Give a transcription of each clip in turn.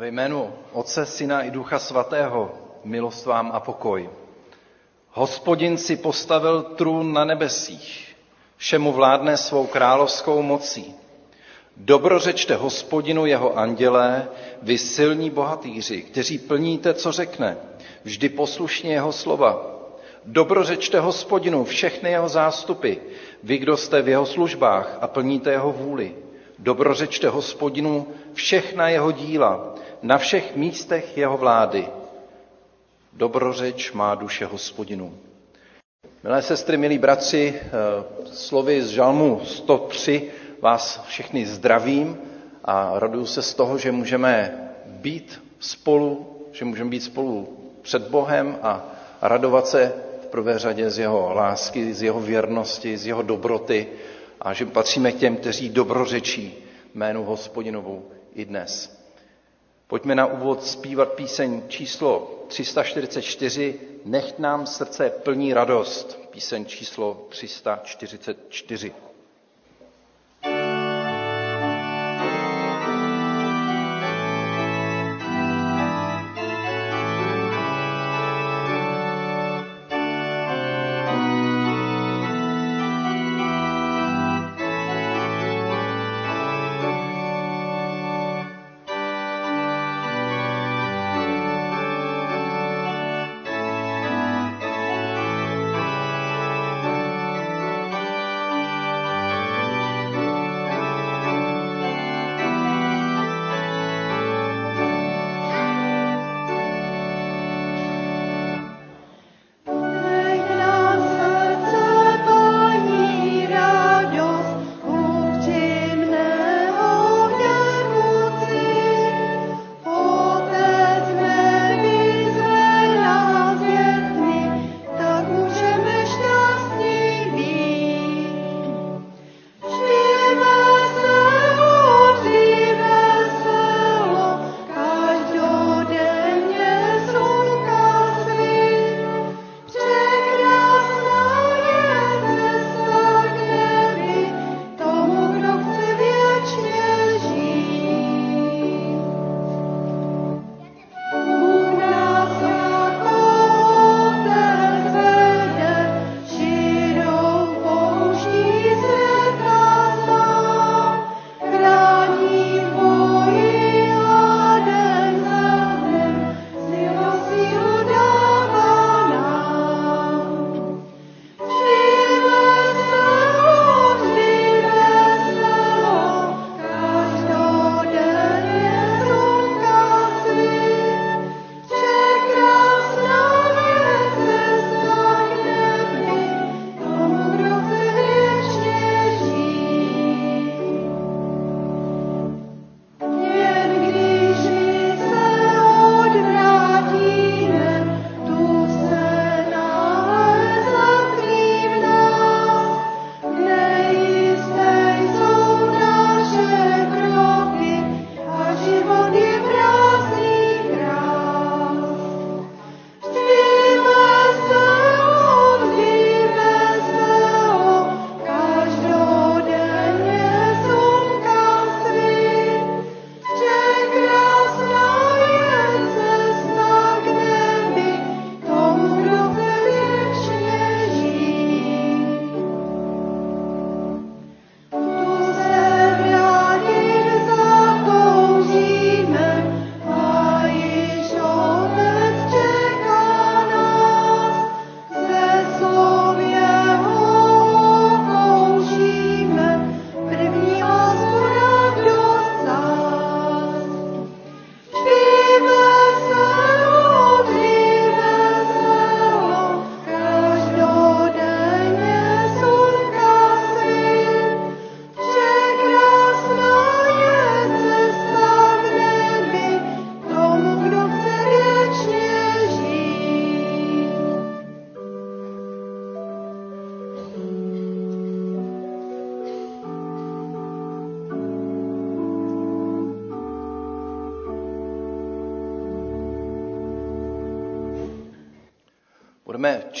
Ve jménu Otce, Syna i Ducha Svatého, milost vám a pokoj. Hospodin si postavil trůn na nebesích, všemu vládne svou královskou mocí. Dobrořečte hospodinu jeho andělé, vy silní bohatýři, kteří plníte, co řekne, vždy poslušně jeho slova. Dobrořečte hospodinu všechny jeho zástupy, vy, kdo jste v jeho službách a plníte jeho vůli. Dobrořečte hospodinu všechna jeho díla, na všech místech jeho vlády. Dobrořeč má duše hospodinu. Milé sestry, milí bratři, eh, slovy z Žalmu 103 vás všechny zdravím a raduju se z toho, že můžeme být spolu, že můžeme být spolu před Bohem a radovat se v prvé řadě z jeho lásky, z jeho věrnosti, z jeho dobroty a že patříme k těm, kteří dobrořečí jménu hospodinovu i dnes. Pojďme na úvod zpívat píseň číslo 344 Nechť nám srdce plní radost. Píseň číslo 344.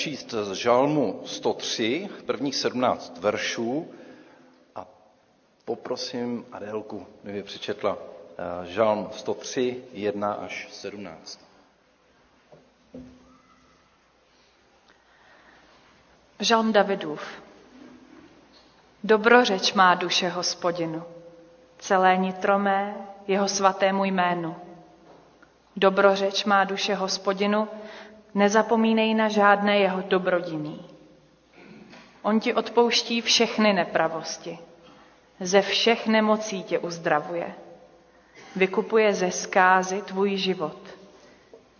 číst z Žalmu 103, prvních 17 veršů a poprosím Adélku, aby přečetla Žalm 103, 1 až 17. Žalm Davidův. Dobrořeč má duše hospodinu, celé nitromé jeho svatému jménu. Dobrořeč má duše hospodinu, nezapomínej na žádné jeho dobrodiní. On ti odpouští všechny nepravosti, ze všech nemocí tě uzdravuje. Vykupuje ze zkázy tvůj život.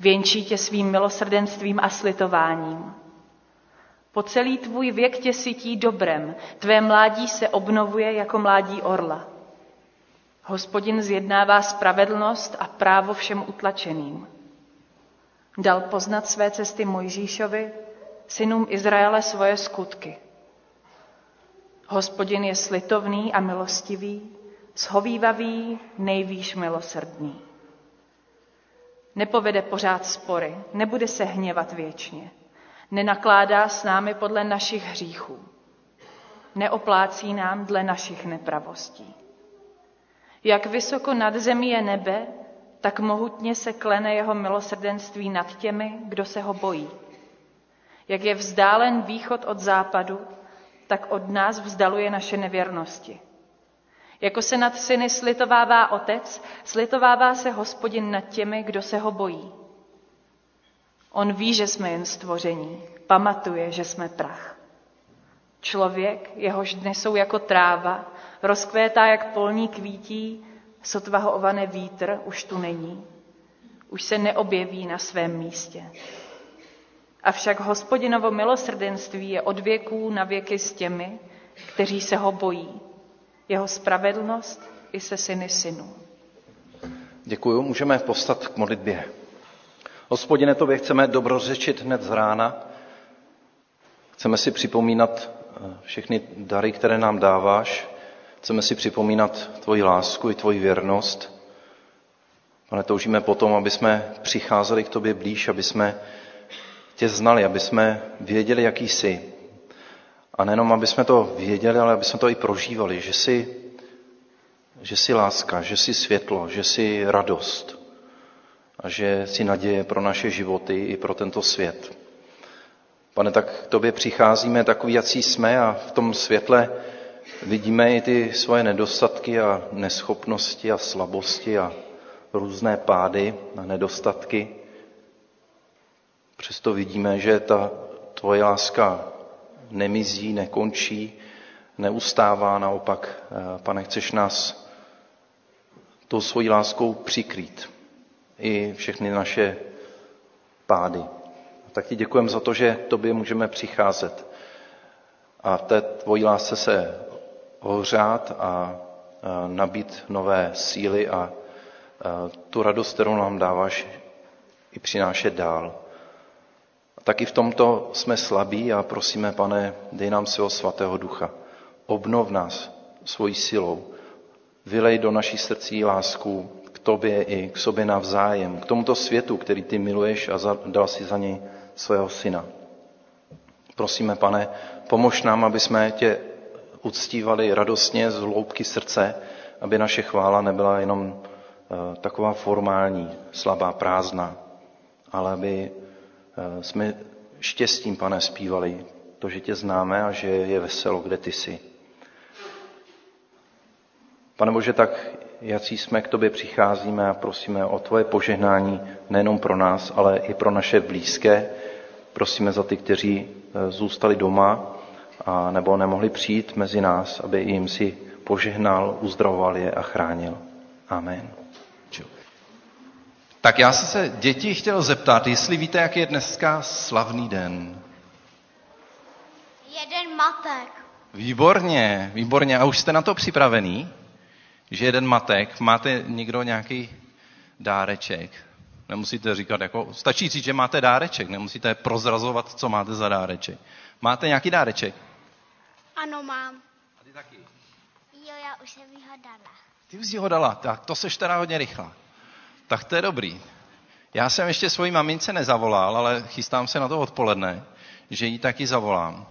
Věnčí tě svým milosrdenstvím a slitováním. Po celý tvůj věk tě sytí dobrem, tvé mládí se obnovuje jako mládí orla. Hospodin zjednává spravedlnost a právo všem utlačeným. Dal poznat své cesty Mojžíšovi, synům Izraele svoje skutky. Hospodin je slitovný a milostivý, shovívavý, nejvýš milosrdný. Nepovede pořád spory, nebude se hněvat věčně. Nenakládá s námi podle našich hříchů. Neoplácí nám dle našich nepravostí. Jak vysoko nad zemí je nebe, tak mohutně se klene jeho milosrdenství nad těmi, kdo se ho bojí. Jak je vzdálen východ od západu, tak od nás vzdaluje naše nevěrnosti. Jako se nad syny slitovává otec, slitovává se hospodin nad těmi, kdo se ho bojí. On ví, že jsme jen stvoření, pamatuje, že jsme prach. Člověk, jehož dny jsou jako tráva, rozkvétá jak polní kvítí, sotva ho ovane vítr, už tu není. Už se neobjeví na svém místě. Avšak hospodinovo milosrdenství je od věků na věky s těmi, kteří se ho bojí. Jeho spravedlnost i se syny synů. Děkuji, můžeme povstat k modlitbě. Hospodine, tobě chceme dobrořečit hned z rána. Chceme si připomínat eh, všechny dary, které nám dáváš. Chceme si připomínat tvoji lásku i tvoji věrnost. Pane, toužíme potom, aby jsme přicházeli k tobě blíž, aby jsme tě znali, aby jsme věděli, jaký jsi. A nejenom, aby jsme to věděli, ale aby jsme to i prožívali, že jsi, že jsi láska, že jsi světlo, že jsi radost a že jsi naděje pro naše životy i pro tento svět. Pane, tak k tobě přicházíme takový, jací jsme a v tom světle vidíme i ty svoje nedostatky a neschopnosti a slabosti a různé pády a nedostatky. Přesto vidíme, že ta tvoje láska nemizí, nekončí, neustává, naopak, eh, pane, chceš nás tou svojí láskou přikrýt i všechny naše pády. Tak ti děkujeme za to, že tobě můžeme přicházet a v té tvojí lásce se ohřát a nabít nové síly a tu radost, kterou nám dáváš, i přinášet dál. A taky v tomto jsme slabí a prosíme, pane, dej nám svého svatého ducha. Obnov nás svojí silou. Vylej do naší srdcí lásku k tobě i k sobě navzájem, k tomuto světu, který ty miluješ a dal si za něj svého syna. Prosíme, pane, pomož nám, aby jsme tě uctívali radostně z hloubky srdce, aby naše chvála nebyla jenom eh, taková formální, slabá, prázdná, ale aby eh, jsme štěstím, pane, zpívali to, že tě známe a že je veselo, kde ty jsi. Pane Bože, tak jací jsme k tobě přicházíme a prosíme o tvoje požehnání nejenom pro nás, ale i pro naše blízké. Prosíme za ty, kteří eh, zůstali doma a nebo nemohli přijít mezi nás, aby jim si požehnal, uzdravoval je a chránil. Amen. Tak já jsem se děti chtěl zeptat, jestli víte, jak je dneska slavný den. Jeden matek. Výborně, výborně. A už jste na to připravený? že jeden matek, máte někdo nějaký dáreček. Nemusíte říkat, jako, stačí říct, že máte dáreček, nemusíte prozrazovat, co máte za dáreček. Máte nějaký dáreček? Ano, mám. A ty taky? Jo, já už jsem ho dala. Ty už jsi ho dala, tak to seš teda hodně rychlá. Tak to je dobrý. Já jsem ještě svojí mamince nezavolal, ale chystám se na to odpoledne, že ji taky zavolám.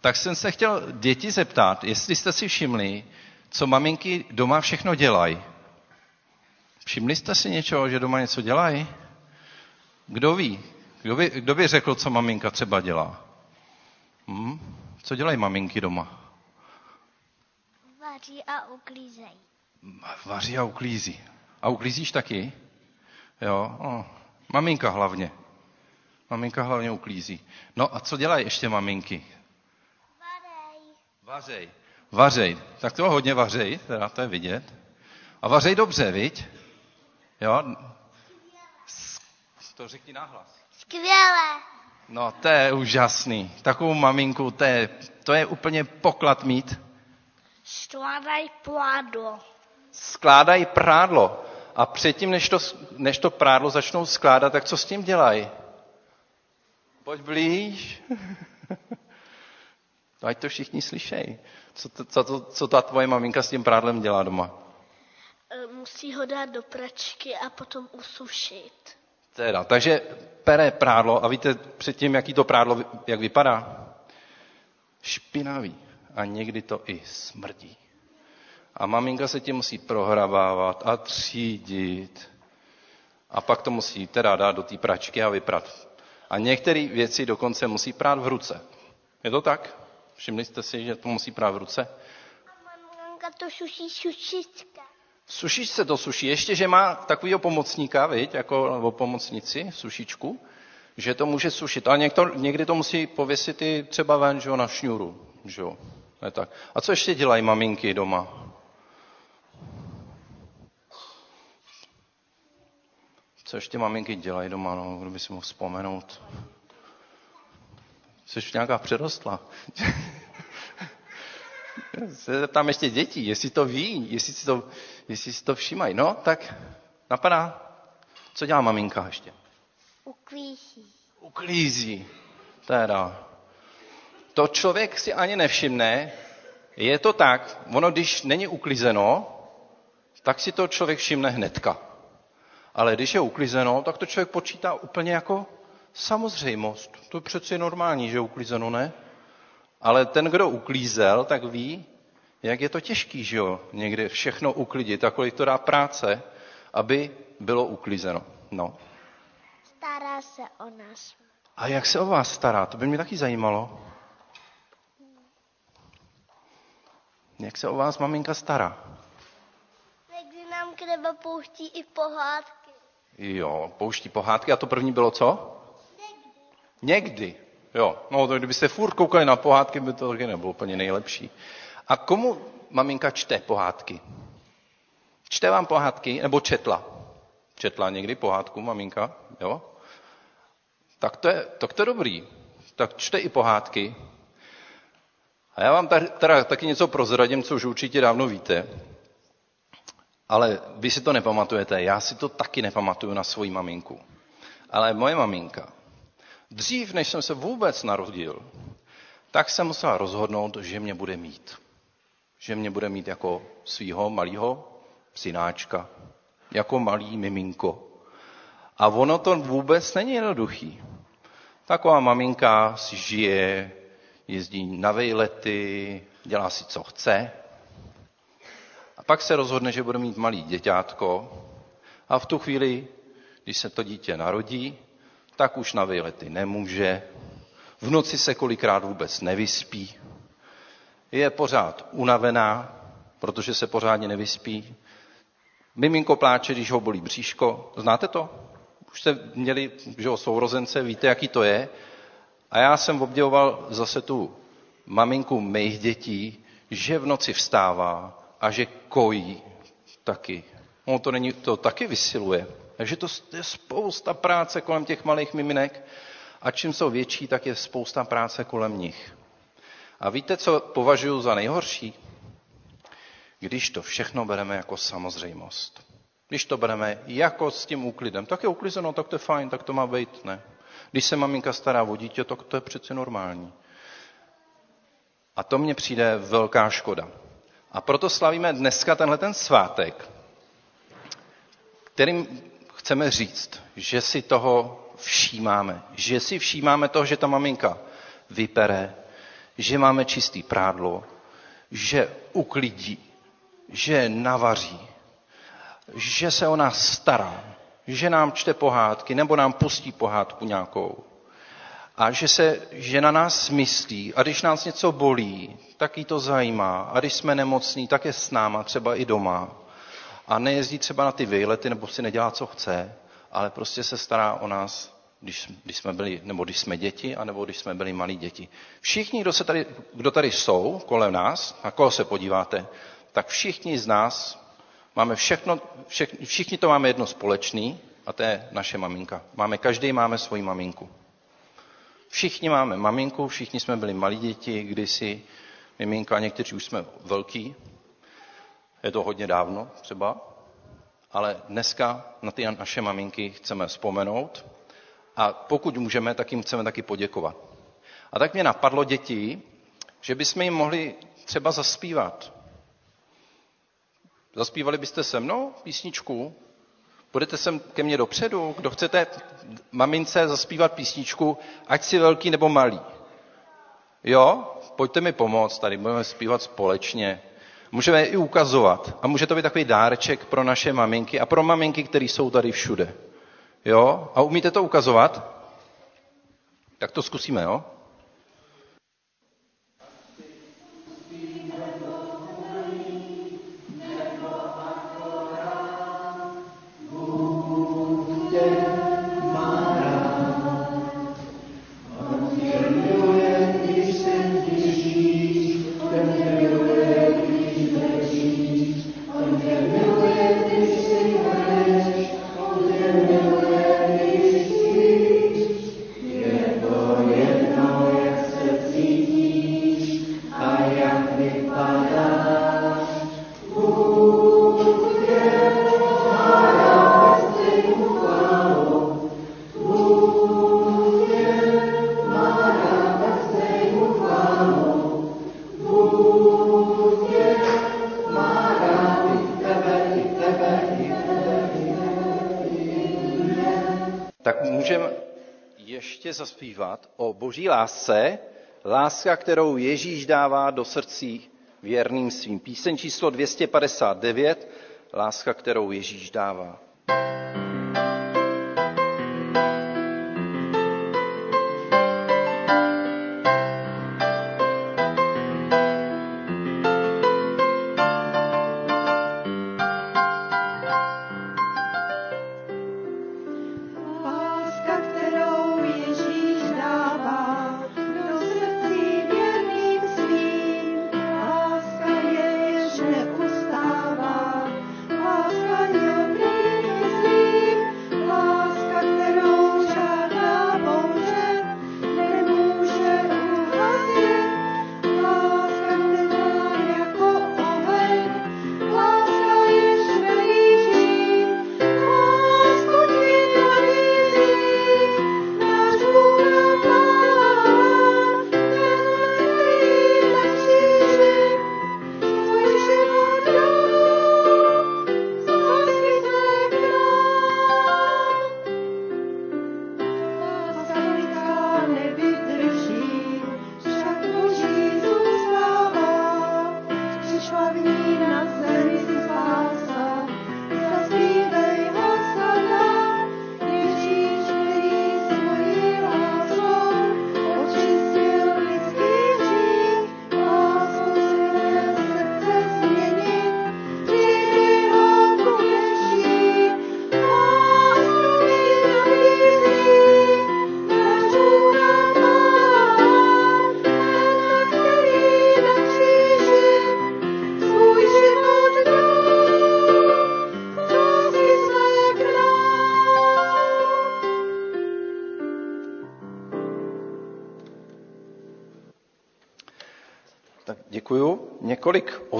Tak jsem se chtěl děti zeptat, jestli jste si všimli, co maminky doma všechno dělají. Všimli jste si něčeho, že doma něco dělají? Kdo ví? Kdo by, kdo by řekl, co maminka třeba dělá? Hm? Co dělají maminky doma? Vaří a uklízejí. Vaří a uklízí. A uklízíš taky? Jo, o, maminka hlavně. Maminka hlavně uklízí. No a co dělají ještě maminky? Varej. Vařej. Vařej. Tak to hodně vařej, teda to je vidět. A vařej dobře, viď? Jo? To řekni nahlas. Skvěle. No, to je úžasný. Takovou maminku, to je, to je úplně poklad mít. Skládají pládlo. Skládají prádlo. A předtím, než to, než to prádlo začnou skládat, tak co s tím dělají? Pojď blíž. To ať to všichni slyšejí. Co, to, co, to, co ta tvoje maminka s tím prádlem dělá doma? E, Musí ho dát do pračky a potom usušit. Teda, takže pere prádlo a víte předtím, jaký to prádlo, jak vypadá? Špinavý a někdy to i smrdí. A maminka se tím musí prohrabávat a třídit. A pak to musí teda dát do té pračky a vyprat. A některé věci dokonce musí prát v ruce. Je to tak? Všimli jste si, že to musí prát v ruce? A maminka to suší sušička. Sušíš se to suší, ještě, že má takovýho pomocníka, viď, jako nebo pomocnici, sušičku, že to může sušit. Ale někdo, někdy to musí pověsit i třeba ven, že jo, na šňůru. Že jo. Je tak. A co ještě dělají maminky doma? Co ještě maminky dělají doma, no, kdo by si mohl vzpomenout? Jsi nějaká přerostla. se zeptám ještě dětí, jestli to ví, jestli si to, jestli si to všímají. No, tak napadá. Co dělá maminka ještě? Uklízí. Uklízí. Teda. To člověk si ani nevšimne. Je to tak, ono když není uklízeno, tak si to člověk všimne hnedka. Ale když je uklízeno, tak to člověk počítá úplně jako samozřejmost. To je přeci normální, že je uklízeno, ne? Ale ten, kdo uklízel, tak ví, jak je to těžký, že jo, někdy všechno uklidit, a kolik to dá práce, aby bylo uklízeno. No. Stará se o nás. A jak se o vás stará? To by mě taky zajímalo. Jak se o vás maminka stará? Někdy nám k nebe pouští i pohádky. Jo, pouští pohádky. A to první bylo co? Někdy. Jo, no to kdybyste furt koukali na pohádky, by to taky nebylo úplně nejlepší. A komu maminka čte pohádky? Čte vám pohádky, nebo četla? Četla někdy pohádku maminka, jo? Tak to je, tak to je dobrý. Tak čte i pohádky. A já vám teda taky něco prozradím, co už určitě dávno víte. Ale vy si to nepamatujete, já si to taky nepamatuju na svoji maminku. Ale moje maminka, dřív než jsem se vůbec narodil, tak jsem musela rozhodnout, že mě bude mít. Že mě bude mít jako svýho malého synáčka, jako malý miminko. A ono to vůbec není jednoduchý. Taková maminka si žije, jezdí na vejlety, dělá si, co chce. A pak se rozhodne, že bude mít malý děťátko. A v tu chvíli, když se to dítě narodí, tak už na vejlety nemůže. V noci se kolikrát vůbec nevyspí. Je pořád unavená, protože se pořádně nevyspí. Miminko pláče, když ho bolí bříško. Znáte to? Už jste měli že jo, sourozence, víte, jaký to je. A já jsem obdivoval zase tu maminku mých dětí, že v noci vstává a že kojí taky. No to, není, to taky vysiluje. Takže to je spousta práce kolem těch malých miminek a čím jsou větší, tak je spousta práce kolem nich. A víte, co považuji za nejhorší? Když to všechno bereme jako samozřejmost. Když to bereme jako s tím úklidem, tak je uklizeno, tak to je fajn, tak to má být, ne. Když se maminka stará o dítě, tak to je přece normální. A to mně přijde velká škoda. A proto slavíme dneska tenhle ten svátek, kterým chceme říct, že si toho všímáme. Že si všímáme toho, že ta maminka vypere, že máme čistý prádlo, že uklidí, že navaří, že se o nás stará, že nám čte pohádky nebo nám pustí pohádku nějakou. A že, se, že na nás myslí a když nás něco bolí, tak jí to zajímá. A když jsme nemocní, tak je s náma třeba i doma. A nejezdí třeba na ty výlety nebo si nedělá, co chce, ale prostě se stará o nás, když, když jsme byli, nebo když jsme děti, anebo když jsme byli malí děti. Všichni, kdo, se tady, kdo tady jsou kolem nás, na koho se podíváte, tak všichni z nás máme všechno, všech, všichni to máme jedno společný, a to je naše maminka. Máme, každý máme svoji maminku. Všichni máme maminku, všichni jsme byli malí děti, kdysi miminka, někteří už jsme velký, je to hodně dávno třeba, ale dneska na ty naše maminky chceme vzpomenout a pokud můžeme, tak jim chceme taky poděkovat. A tak mě napadlo děti, že bychom jim mohli třeba zaspívat. Zaspívali byste se mnou písničku? Budete sem ke mně dopředu? Kdo chcete mamince zaspívat písničku, ať si velký nebo malý? Jo? Pojďte mi pomoct, tady budeme zpívat společně. Můžeme i ukazovat. A může to být takový dáreček pro naše maminky a pro maminky, které jsou tady všude. Jo? A umíte to ukazovat? Tak to zkusíme, jo? Zaspívat o boží lásce, láska, kterou Ježíš dává do srdcí věrným svým. Píseň číslo 259, láska, kterou Ježíš dává. několik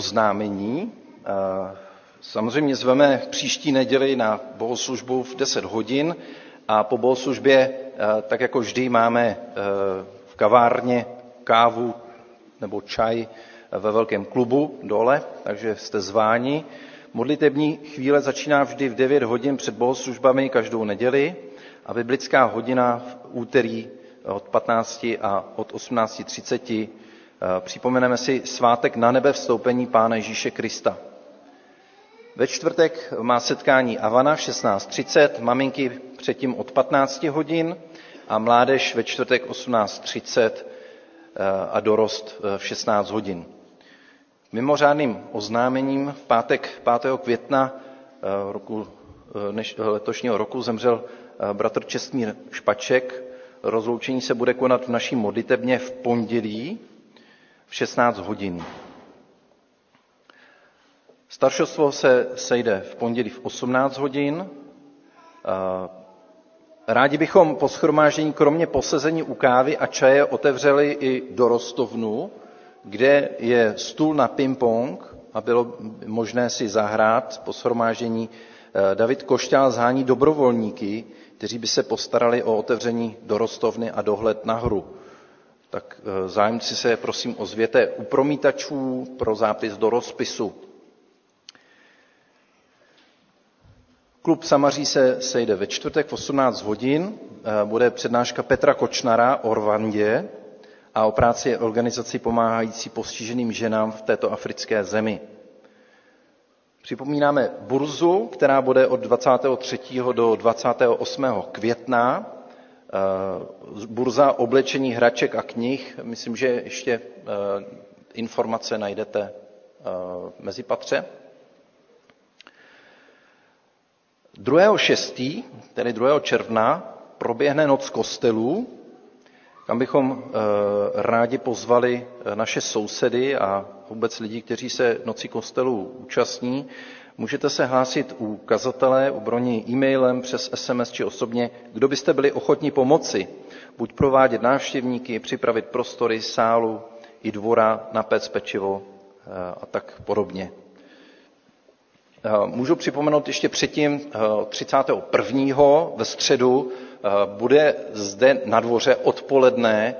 oznámení. Samozřejmě zveme příští neděli na bohoslužbu v 10 hodin a po bohoslužbě, tak jako vždy, máme v kavárně kávu nebo čaj ve velkém klubu dole, takže jste zváni. Modlitební chvíle začíná vždy v 9 hodin před bohoslužbami každou neděli a biblická hodina v úterý od 15 a od 18.30 Eh, připomeneme si svátek na nebe vstoupení Pána Ježíše Krista. Ve čtvrtek má setkání Avana v 16.30, maminky předtím od 15 hodin a mládež ve čtvrtek 18.30 a dorost v 16 hodin. Mimořádným oznámením v pátek 5. května roku, než, letošního roku zemřel bratr Čestmír Špaček. Rozloučení se bude konat v naší modlitebně v pondělí v 16 hodin. Staršostvo se sejde v pondělí v 18 hodin. Rádi bychom po schromáždění kromě posezení u kávy a čaje otevřeli i dorostovnu, kde je stůl na ping-pong a bylo možné si zahrát po shromáždění. David Košťál zhání dobrovolníky, kteří by se postarali o otevření dorostovny a dohled na hru. Tak zájemci se prosím ozvěte u promítačů pro zápis do rozpisu. Klub Samaří se sejde ve čtvrtek v 18 hodin. Bude přednáška Petra Kočnara o Rwandě a o práci organizací pomáhající postiženým ženám v této africké zemi. Připomínáme burzu, která bude od 23. do 28. května. Burza oblečení hraček a knih. Myslím, že ještě informace najdete mezi patře. 2.6., tedy 2. června, proběhne noc kostelů, kam bychom rádi pozvali naše sousedy a vůbec lidi, kteří se noci kostelů účastní. Můžete se hlásit u kazatele, u broní e-mailem, přes SMS či osobně, kdo byste byli ochotní pomoci. Buď provádět návštěvníky, připravit prostory, sálu i dvora, napéct pečivo a tak podobně. Můžu připomenout ještě předtím 31. ve středu bude zde na dvoře odpoledne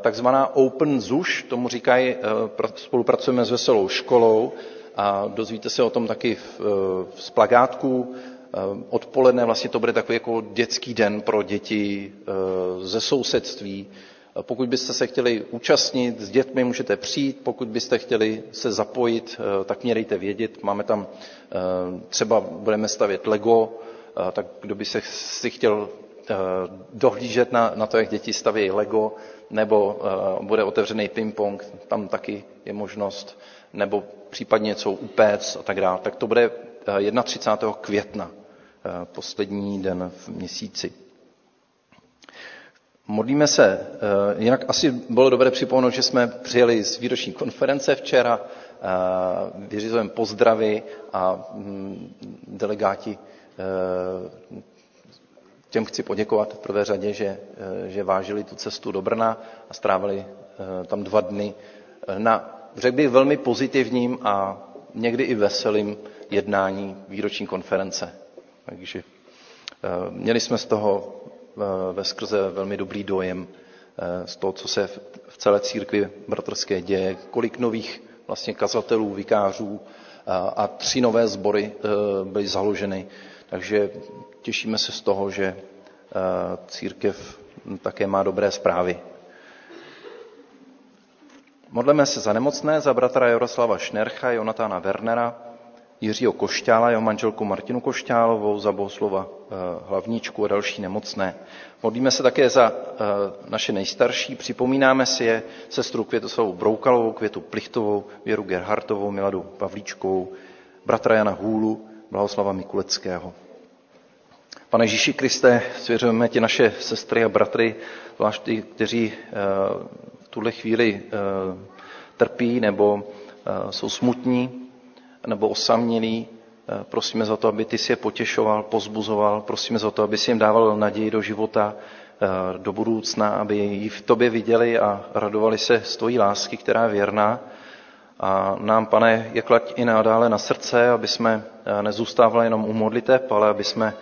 takzvaná Open ZUŠ, tomu říkají, spolupracujeme s Veselou školou a dozvíte se o tom taky v, z plagátku. Odpoledne vlastně to bude takový jako dětský den pro děti ze sousedství. Pokud byste se chtěli účastnit s dětmi, můžete přijít. Pokud byste chtěli se zapojit, tak mě dejte vědět. Máme tam třeba budeme stavět Lego, tak kdo by se si chtěl dohlížet na, na to, jak děti staví Lego, nebo bude otevřený ping-pong, tam taky je možnost, nebo případně něco upéct a tak dále. Tak to bude 31. května, poslední den v měsíci. Modlíme se. Jinak asi bylo dobré připomenout, že jsme přijeli z výroční konference včera, vyřizujeme pozdravy a mm, delegáti těm chci poděkovat v prvé řadě, že, že vážili tu cestu do Brna a strávili tam dva dny na, řekl bych, velmi pozitivním a někdy i veselým jednání výroční konference. Takže měli jsme z toho ve skrze velmi dobrý dojem z toho, co se v celé církvi bratrské děje, kolik nových vlastně kazatelů, vikářů a tři nové sbory byly založeny. Takže těšíme se z toho, že církev také má dobré zprávy. Modleme se za nemocné, za bratra Jaroslava Šnercha, Jonatána Wernera, Jiřího Košťála, jeho manželku Martinu Košťálovou, za bohoslova hlavníčku a další nemocné. Modlíme se také za naše nejstarší, připomínáme si je sestru Květoslavou Broukalovou, Květu Plichtovou, Věru Gerhartovou, Miladu Pavlíčkovou, bratra Jana Hůlu, Blahoslava Mikuleckého. Pane Ježíši Kriste, svěřujeme ti naše sestry a bratry, zvlášť ty, kteří v tuhle chvíli trpí nebo jsou smutní nebo osamělí. Prosíme za to, aby ty si je potěšoval, pozbuzoval. Prosíme za to, aby si jim dával naději do života, do budoucna, aby ji v tobě viděli a radovali se z tvojí lásky, která je věrná. A nám, pane, je klať i nadále na srdce, aby jsme nezůstávali jenom u modliteb, ale aby jsme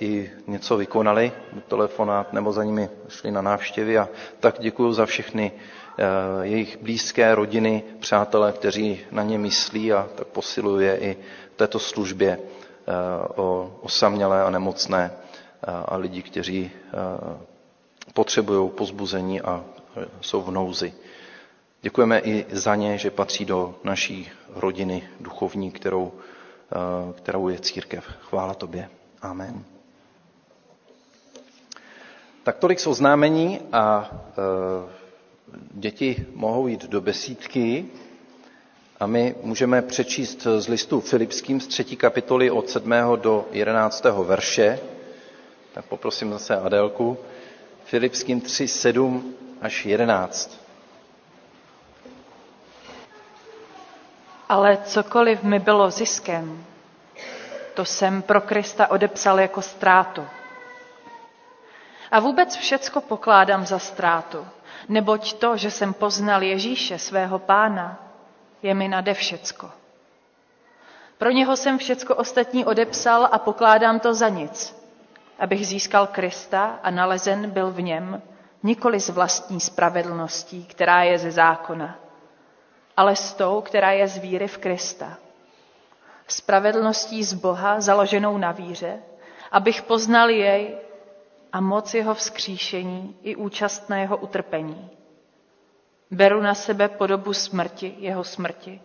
i něco vykonali, telefonát nebo za nimi šli na návštěvy a tak děkuji za všechny jejich blízké rodiny, přátelé, kteří na ně myslí a tak posiluje i této službě o osamělé a nemocné a lidi, kteří potřebují pozbuzení a jsou v nouzi. Děkujeme i za ně, že patří do naší rodiny duchovní, kterou kterou je církev. Chvála tobě. Amen. Tak tolik z oznámení a děti mohou jít do besídky a my můžeme přečíst z listu Filipským z třetí kapitoly od 7. do 11. verše. Tak poprosím zase Adélku. Filipským 3, 7 až 11. Ale cokoliv mi bylo ziskem, to jsem pro Krista odepsal jako ztrátu. A vůbec všecko pokládám za ztrátu, neboť to, že jsem poznal Ježíše, svého pána, je mi nade všecko. Pro něho jsem všecko ostatní odepsal a pokládám to za nic, abych získal Krista a nalezen byl v něm, nikoli z vlastní spravedlností, která je ze zákona, ale s tou, která je z víry v Krista. Spravedlností z Boha, založenou na víře, abych poznal jej a moc jeho vzkříšení i účast na jeho utrpení. Beru na sebe podobu smrti, jeho smrti,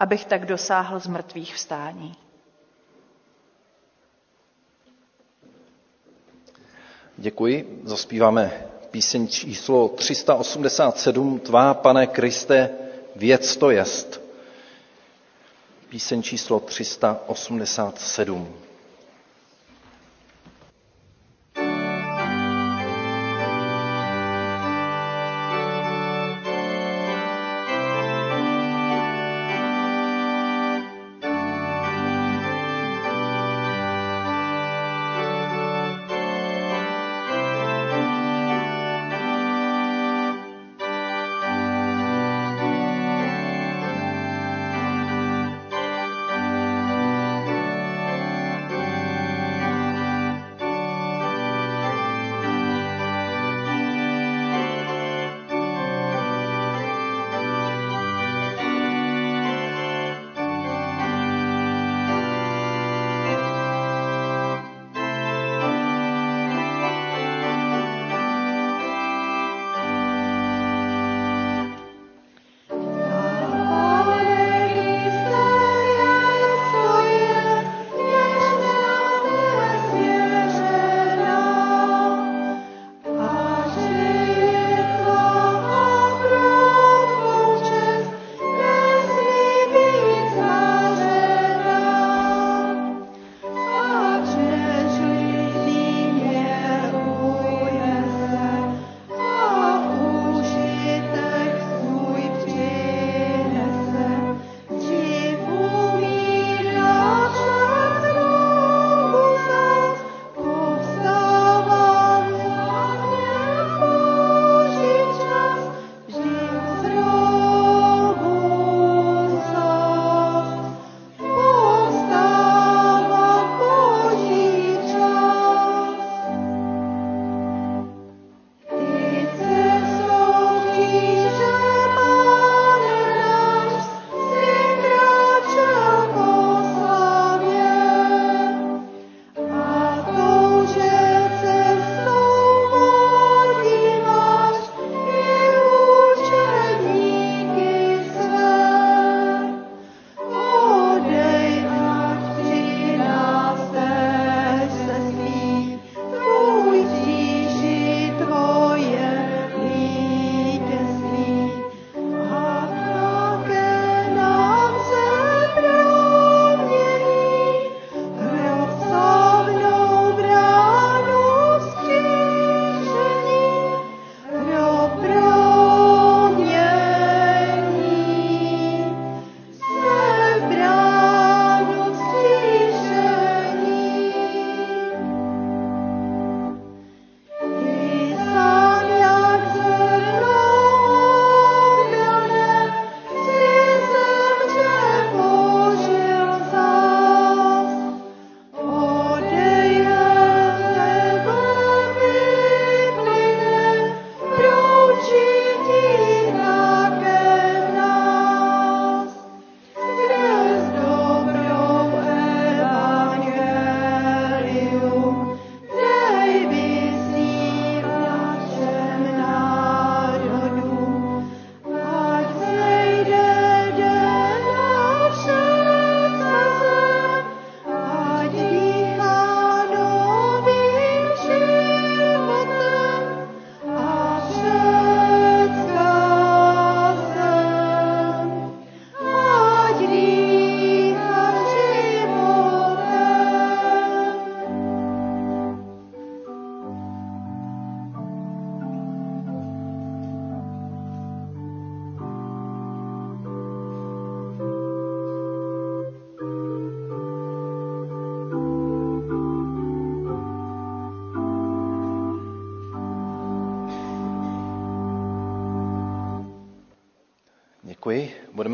abych tak dosáhl z mrtvých vstání. Děkuji. Zaspíváme píseň číslo 387, Tvá, pane Kriste, věc to jest. Píseň číslo 387.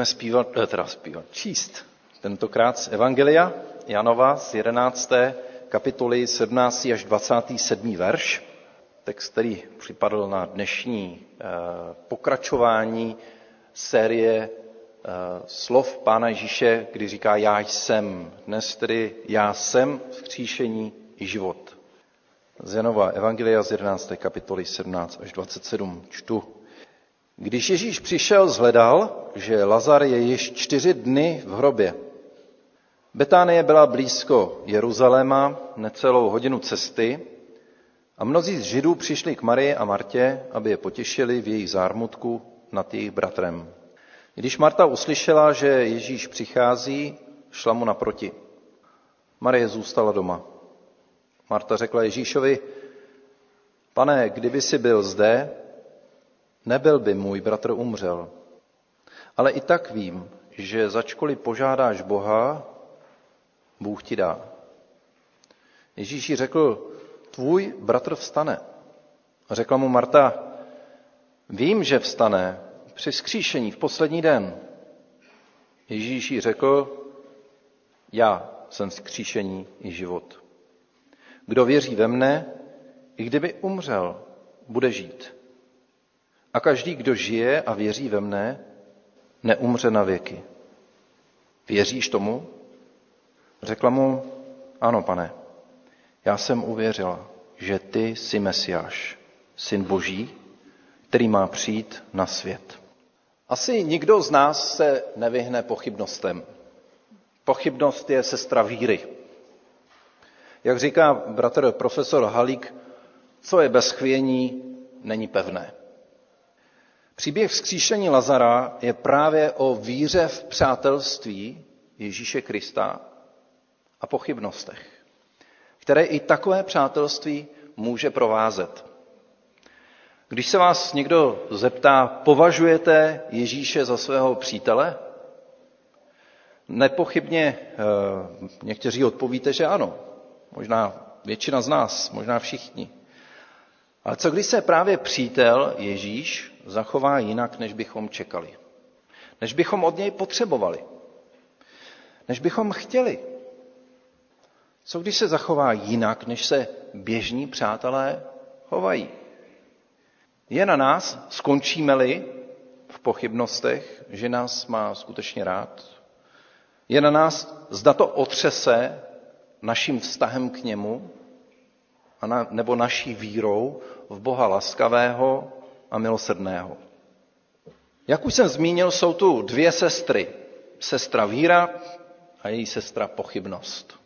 Budeme zpívat, eh, teda zpívat, číst tentokrát z Evangelia Janova z 11. kapitoly 17. až 27. verš. Text, který připadl na dnešní eh, pokračování série eh, slov Pána Ježíše, kdy říká já jsem. Dnes tedy já jsem vzkříšení i život. Z Janova Evangelia z 11. kapitoly 17 až 27 čtu. Když Ježíš přišel, zhledal, že Lazar je již čtyři dny v hrobě. Betánie byla blízko Jeruzaléma, necelou hodinu cesty, a mnozí z Židů přišli k Marii a Martě, aby je potěšili v jejich zármutku nad jejich bratrem. Když Marta uslyšela, že Ježíš přichází, šla mu naproti. Marie zůstala doma. Marta řekla Ježíšovi, pane, kdyby si byl zde, nebyl by můj bratr umřel. Ale i tak vím, že začkoliv požádáš Boha, Bůh ti dá. Ježíš řekl, tvůj bratr vstane. Řekla mu Marta, vím, že vstane při skříšení v poslední den. Ježíš řekl, já jsem skříšení i život. Kdo věří ve mne, i kdyby umřel, bude žít. A každý, kdo žije a věří ve mne, neumře na věky. Věříš tomu? Řekla mu, ano, pane, já jsem uvěřila, že ty jsi Mesiáš, syn Boží, který má přijít na svět. Asi nikdo z nás se nevyhne pochybnostem. Pochybnost je sestra víry. Jak říká bratr profesor Halík, co je bez chvění, není pevné. Příběh vzkříšení Lazara je právě o víře v přátelství Ježíše Krista a pochybnostech, které i takové přátelství může provázet. Když se vás někdo zeptá, považujete Ježíše za svého přítele? Nepochybně eh, někteří odpovíte, že ano. Možná většina z nás, možná všichni. Ale co když se právě přítel Ježíš zachová jinak, než bychom čekali? Než bychom od něj potřebovali? Než bychom chtěli? Co když se zachová jinak, než se běžní přátelé chovají? Je na nás, skončíme-li v pochybnostech, že nás má skutečně rád? Je na nás, zda to otřese naším vztahem k němu, a na, nebo naší vírou v Boha laskavého a milosrdného. Jak už jsem zmínil, jsou tu dvě sestry. Sestra víra a její sestra pochybnost,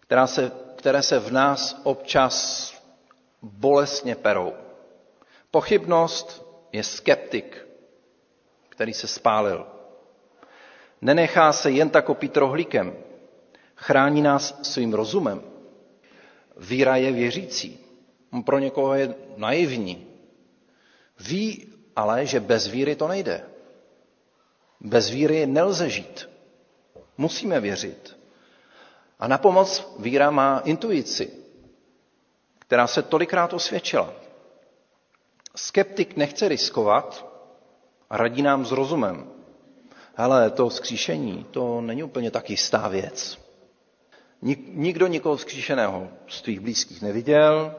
která se, které se v nás občas bolestně perou. Pochybnost je skeptik, který se spálil. Nenechá se jen tak opít rohlíkem. Chrání nás svým rozumem. Víra je věřící. Pro někoho je naivní. Ví ale, že bez víry to nejde. Bez víry nelze žít. Musíme věřit. A na pomoc víra má intuici, která se tolikrát osvědčila. Skeptik nechce riskovat a radí nám s rozumem. Ale to vzkříšení, to není úplně tak jistá věc. Nikdo nikoho vzkříšeného z tvých blízkých neviděl.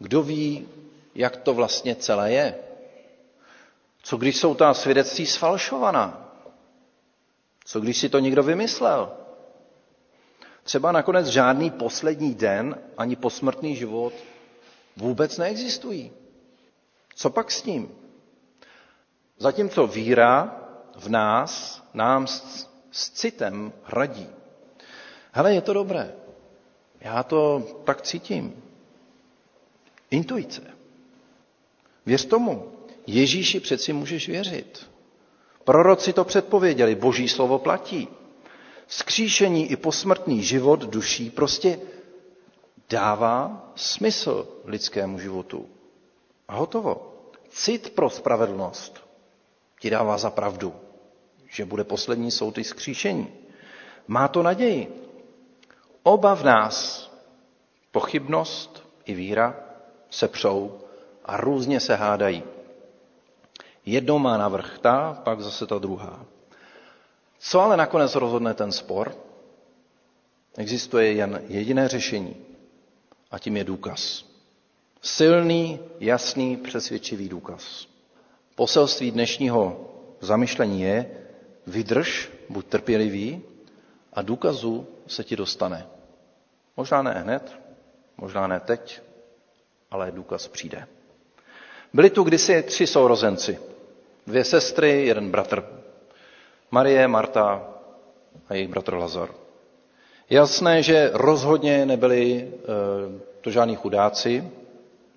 Kdo ví, jak to vlastně celé je? Co když jsou ta svědectví sfalšovaná? Co když si to někdo vymyslel? Třeba nakonec žádný poslední den ani posmrtný život vůbec neexistují. Co pak s tím? Zatímco víra v nás nám s, s citem hradí. Hele, je to dobré. Já to tak cítím. Intuice. Věř tomu. Ježíši přeci můžeš věřit. Proroci to předpověděli, boží slovo platí. Skříšení i posmrtný život duší prostě dává smysl lidskému životu. A hotovo. Cit pro spravedlnost ti dává za pravdu, že bude poslední soud i skříšení. Má to naději. Oba v nás, pochybnost i víra, se přou a různě se hádají. Jednou má navrh ta, pak zase ta druhá. Co ale nakonec rozhodne ten spor? Existuje jen jediné řešení a tím je důkaz. Silný, jasný, přesvědčivý důkaz. Poselství dnešního zamyšlení je, vydrž, buď trpělivý a důkazu se ti dostane. Možná ne hned, možná ne teď, ale důkaz přijde. Byli tu kdysi tři sourozenci. Dvě sestry, jeden bratr. Marie, Marta a jejich bratr Lazar. Jasné, že rozhodně nebyli eh, to žádní chudáci.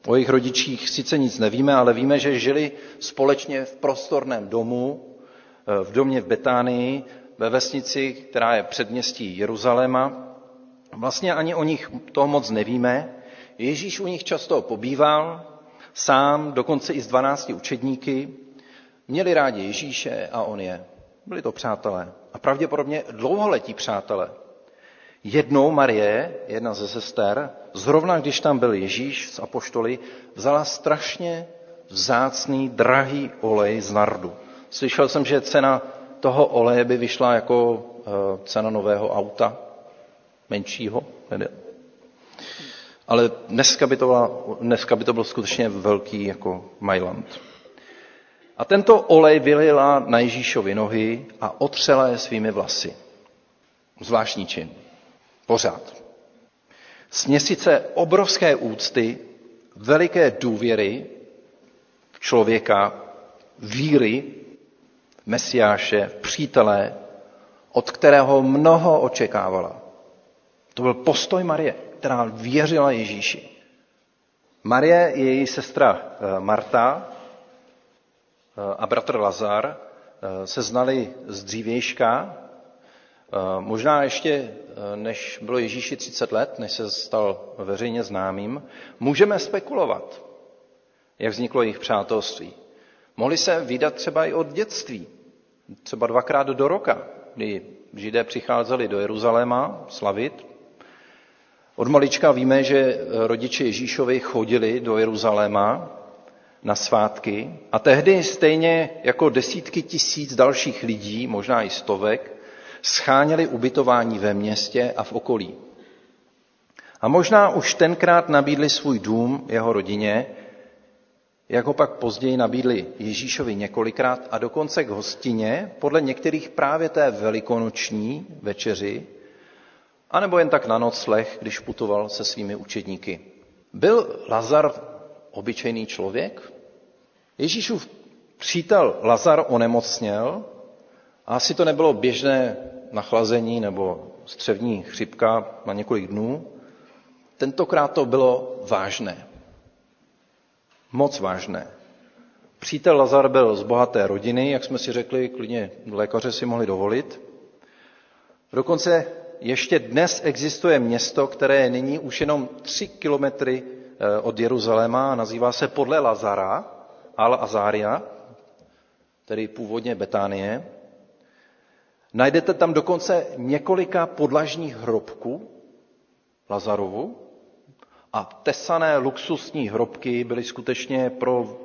O jejich rodičích sice nic nevíme, ale víme, že žili společně v prostorném domu, eh, v domě v Betánii, ve vesnici, která je předměstí Jeruzaléma. Vlastně ani o nich toho moc nevíme. Ježíš u nich často pobýval, sám, dokonce i s 12 učedníky. Měli rádi Ježíše a on je. Byli to přátelé. A pravděpodobně dlouholetí přátelé. Jednou Marie, jedna ze sester, zrovna když tam byl Ježíš z apoštoly, vzala strašně vzácný, drahý olej z nardu. Slyšel jsem, že cena toho oleje by vyšla jako eh, cena nového auta, menšího. Ale dneska by to, byla, dneska by to byl skutečně velký jako Mailand. A tento olej vylila na Ježíšovi nohy a otřela je svými vlasy. Zvláštní čin. Pořád. Směsice obrovské úcty, veliké důvěry v člověka, víry, Mesiáše, přítele, od kterého mnoho očekávala. To byl postoj Marie, která věřila Ježíši. Marie, její sestra eh, Marta eh, a bratr Lazar eh, se znali z dřívějška, možná ještě než bylo Ježíši 30 let, než se stal veřejně známým, můžeme spekulovat, jak vzniklo jejich přátelství. Mohli se vydat třeba i od dětství, třeba dvakrát do roka, kdy židé přicházeli do Jeruzaléma slavit. Od malička víme, že rodiče Ježíšovi chodili do Jeruzaléma na svátky a tehdy stejně jako desítky tisíc dalších lidí, možná i stovek, scháněli ubytování ve městě a v okolí. A možná už tenkrát nabídli svůj dům jeho rodině, jak ho pak později nabídli Ježíšovi několikrát a dokonce k hostině, podle některých právě té velikonoční večeři, anebo jen tak na nocleh, když putoval se svými učedníky. Byl Lazar obyčejný člověk? Ježíšův přítel Lazar onemocněl a asi to nebylo běžné nachlazení nebo střevní chřipka na několik dnů. Tentokrát to bylo vážné moc vážné. Přítel Lazar byl z bohaté rodiny, jak jsme si řekli, klidně lékaře si mohli dovolit. Dokonce ještě dnes existuje město, které je nyní už jenom tři kilometry eh, od Jeruzaléma a nazývá se podle Lazara, Al-Azaria, tedy původně Betánie. Najdete tam dokonce několika podlažních hrobků Lazarovu, a tesané luxusní hrobky byly skutečně pro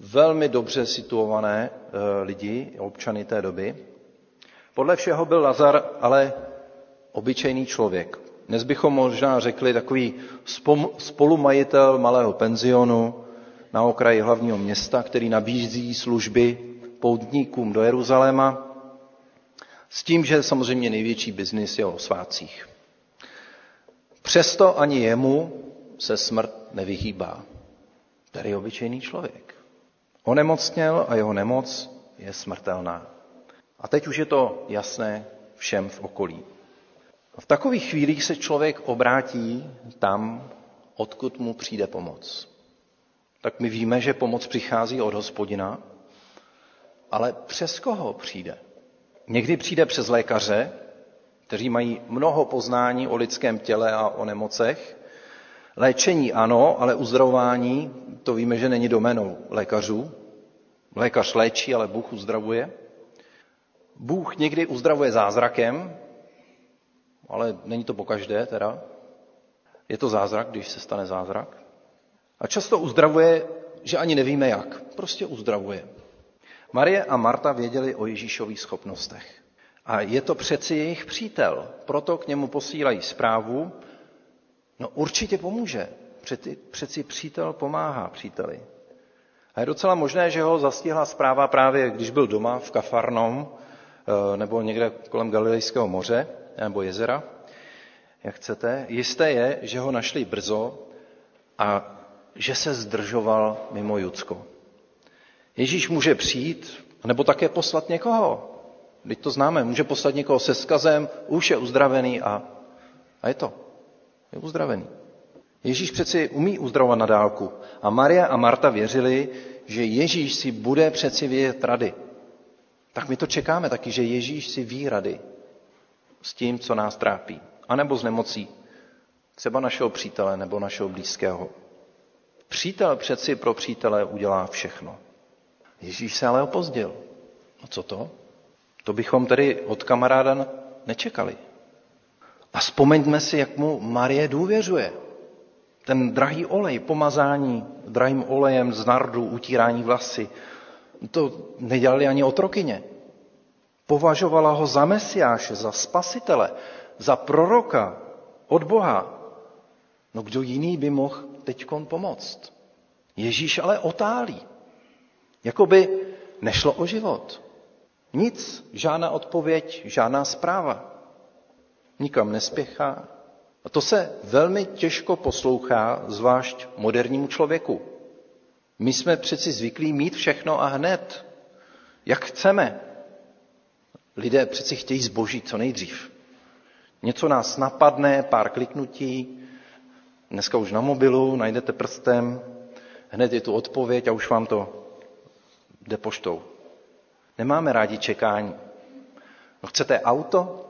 velmi dobře situované eh, lidi, občany té doby. Podle všeho byl Lazar ale obyčejný člověk. Dnes bychom možná řekli takový spolumajitel malého penzionu na okraji hlavního města, který nabízí služby poutníkům do Jeruzaléma, s tím, že samozřejmě největší biznis je o svácích. Přesto ani jemu se smrt nevyhýbá. Tady je obyčejný člověk. Onemocněl a jeho nemoc je smrtelná. A teď už je to jasné všem v okolí. V takových chvílích se člověk obrátí tam, odkud mu přijde pomoc. Tak my víme, že pomoc přichází od hospodina, ale přes koho přijde? Někdy přijde přes lékaře, kteří mají mnoho poznání o lidském těle a o nemocech, Léčení ano, ale uzdravování, to víme, že není domenou lékařů. Lékař léčí, ale Bůh uzdravuje. Bůh někdy uzdravuje zázrakem, ale není to pokaždé teda. Je to zázrak, když se stane zázrak. A často uzdravuje, že ani nevíme jak. Prostě uzdravuje. Marie a Marta věděli o Ježíšových schopnostech. A je to přeci jejich přítel, proto k němu posílají zprávu, no určitě pomůže. Přeci, přeci přítel pomáhá příteli. A je docela možné, že ho zastihla zpráva právě, když byl doma v Kafarnom, eh, nebo někde kolem Galilejského moře, nebo jezera, jak chcete. Jisté je, že ho našli brzo a že se zdržoval mimo Judsko. Ježíš může přijít, nebo také poslat někoho. Teď to známe, může poslat někoho se skazem, už je uzdravený a, a je to. Je uzdravený. Ježíš přeci umí uzdravovat na dálku. A Maria a Marta věřili, že Ježíš si bude přeci vědět rady. Tak my to čekáme taky, že Ježíš si ví rady s tím, co nás trápí. A nebo s nemocí. Třeba našeho přítele nebo našeho blízkého. Přítel přeci pro přítele udělá všechno. Ježíš se ale opozdil. No co to? To bychom tedy od kamaráda nečekali. A vzpomeňme si, jak mu Marie důvěřuje. Ten drahý olej, pomazání drahým olejem z nardu, utírání vlasy, to nedělali ani otrokyně. Považovala ho za mesiáše, za spasitele, za proroka od Boha. No kdo jiný by mohl teď pomoct? Ježíš ale otálí. Jakoby nešlo o život. Nic, žádná odpověď, žádná zpráva. Nikam nespěchá. A to se velmi těžko poslouchá, zvlášť modernímu člověku. My jsme přeci zvyklí mít všechno a hned, jak chceme. Lidé přeci chtějí zboží co nejdřív. Něco nás napadne, pár kliknutí, dneska už na mobilu, najdete prstem, hned je tu odpověď a už vám to jde poštou. Nemáme rádi čekání. No, chcete auto?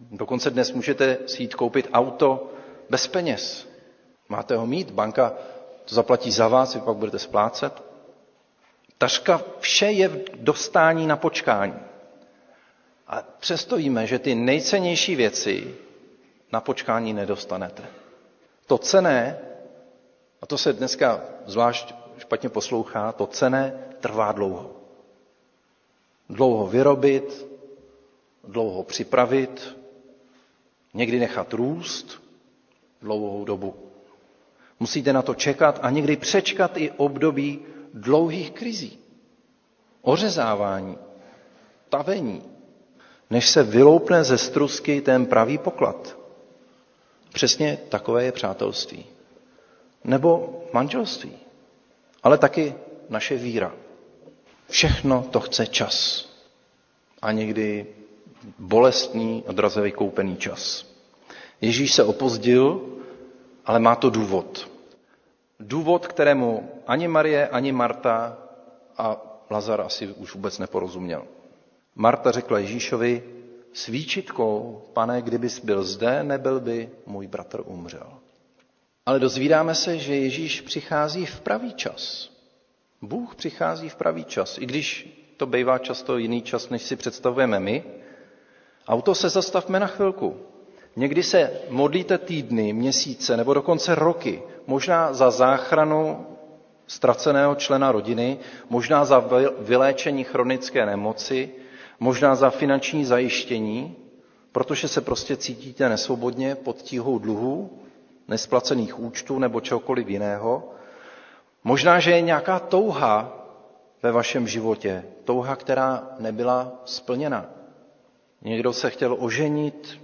Dokonce dnes můžete si jít koupit auto bez peněz. Máte ho mít, banka to zaplatí za vás, vy pak budete splácet. Tařka vše je v dostání na počkání. A přesto víme, že ty nejcennější věci na počkání nedostanete. To cené, a to se dneska zvlášť špatně poslouchá, to cené trvá dlouho. Dlouho vyrobit, dlouho připravit, někdy nechat růst dlouhou dobu. Musíte na to čekat a někdy přečkat i období dlouhých krizí. Ořezávání, tavení, než se vyloupne ze strusky ten pravý poklad. Přesně takové je přátelství. Nebo manželství. Ale taky naše víra. Všechno to chce čas. A někdy bolestný a draze vykoupený čas. Ježíš se opozdil, ale má to důvod. Důvod, kterému ani Marie, ani Marta a Lazar asi už vůbec neporozuměl. Marta řekla Ježíšovi, s výčitkou, pane, kdybys byl zde, nebyl by můj bratr umřel. Ale dozvídáme se, že Ježíš přichází v pravý čas. Bůh přichází v pravý čas, i když to bývá často jiný čas, než si představujeme my. Auto se zastavme na chvilku. Někdy se modlíte týdny, měsíce nebo dokonce roky, možná za záchranu ztraceného člena rodiny, možná za vyléčení chronické nemoci, možná za finanční zajištění, protože se prostě cítíte nesvobodně pod tíhou dluhů, nesplacených účtů nebo čehokoliv jiného. Možná, že je nějaká touha ve vašem životě, touha, která nebyla splněna. Někdo se chtěl oženit,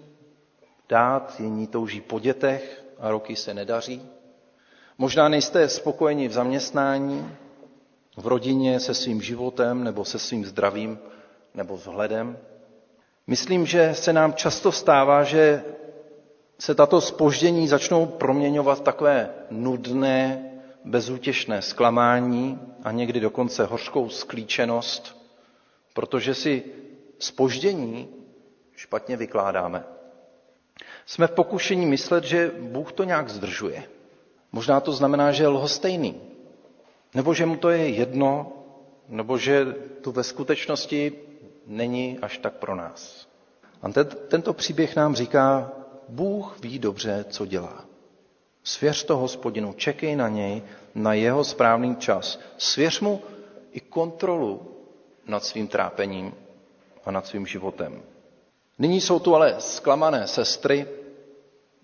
dát, jiní touží po dětech a roky se nedaří. Možná nejste spokojeni v zaměstnání, v rodině, se svým životem nebo se svým zdravím nebo vzhledem. Myslím, že se nám často stává, že se tato spoždění začnou proměňovat v takové nudné, bezútěšné zklamání a někdy dokonce hořkou sklíčenost, protože si spoždění špatně vykládáme. Jsme v pokušení myslet, že Bůh to nějak zdržuje. Možná to znamená, že je lhostejný. Nebo že mu to je jedno, nebo že tu ve skutečnosti není až tak pro nás. A tento příběh nám říká, Bůh ví dobře, co dělá. Svěř to hospodinu, čekej na něj, na jeho správný čas. Svěř mu i kontrolu nad svým trápením a nad svým životem. Nyní jsou tu ale zklamané sestry,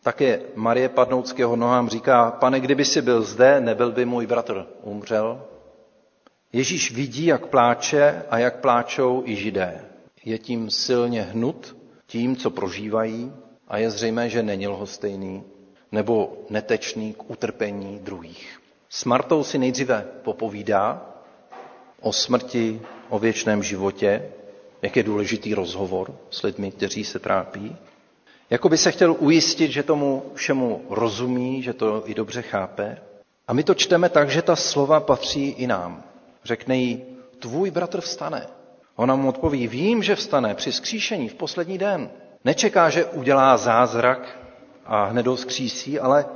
také Marie jeho nohám říká, pane, kdyby si byl zde, nebyl by můj bratr umřel. Ježíš vidí, jak pláče a jak pláčou i židé. Je tím silně hnut, tím, co prožívají a je zřejmé, že není lhostejný nebo netečný k utrpení druhých. S Martou si nejdříve popovídá o smrti, o věčném životě, jak je důležitý rozhovor s lidmi, kteří se trápí. Jako by se chtěl ujistit, že tomu všemu rozumí, že to i dobře chápe. A my to čteme tak, že ta slova patří i nám. Řekne jí, tvůj bratr vstane. Ona mu odpoví, vím, že vstane při skříšení v poslední den. Nečeká, že udělá zázrak a hned ho skřísí, ale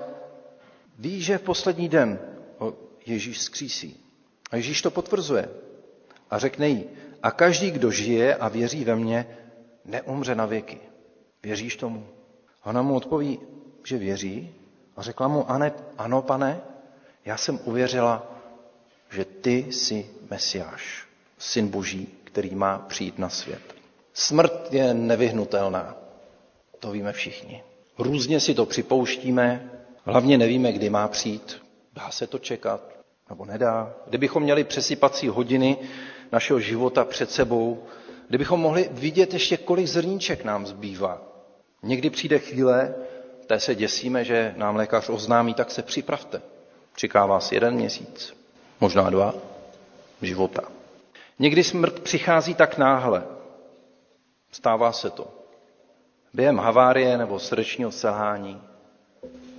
ví, že v poslední den ho Ježíš skřísí. A Ježíš to potvrzuje. A řekne jí, a každý, kdo žije a věří ve mně, neumře na věky. Věříš tomu? Ona mu odpoví, že věří a řekla mu, ane, ano, pane, já jsem uvěřila, že ty jsi Mesiáš, syn Boží, který má přijít na svět. Smrt je nevyhnutelná, to víme všichni. Různě si to připouštíme, hlavně nevíme, kdy má přijít. Dá se to čekat, nebo nedá. Kdybychom měli přesypací hodiny našeho života před sebou, kdybychom mohli vidět ještě, kolik zrníček nám zbývá. Někdy přijde chvíle, té se děsíme, že nám lékař oznámí, tak se připravte. Čeká vás jeden měsíc, možná dva života. Někdy smrt přichází tak náhle. Stává se to. Během havárie nebo srdečního selhání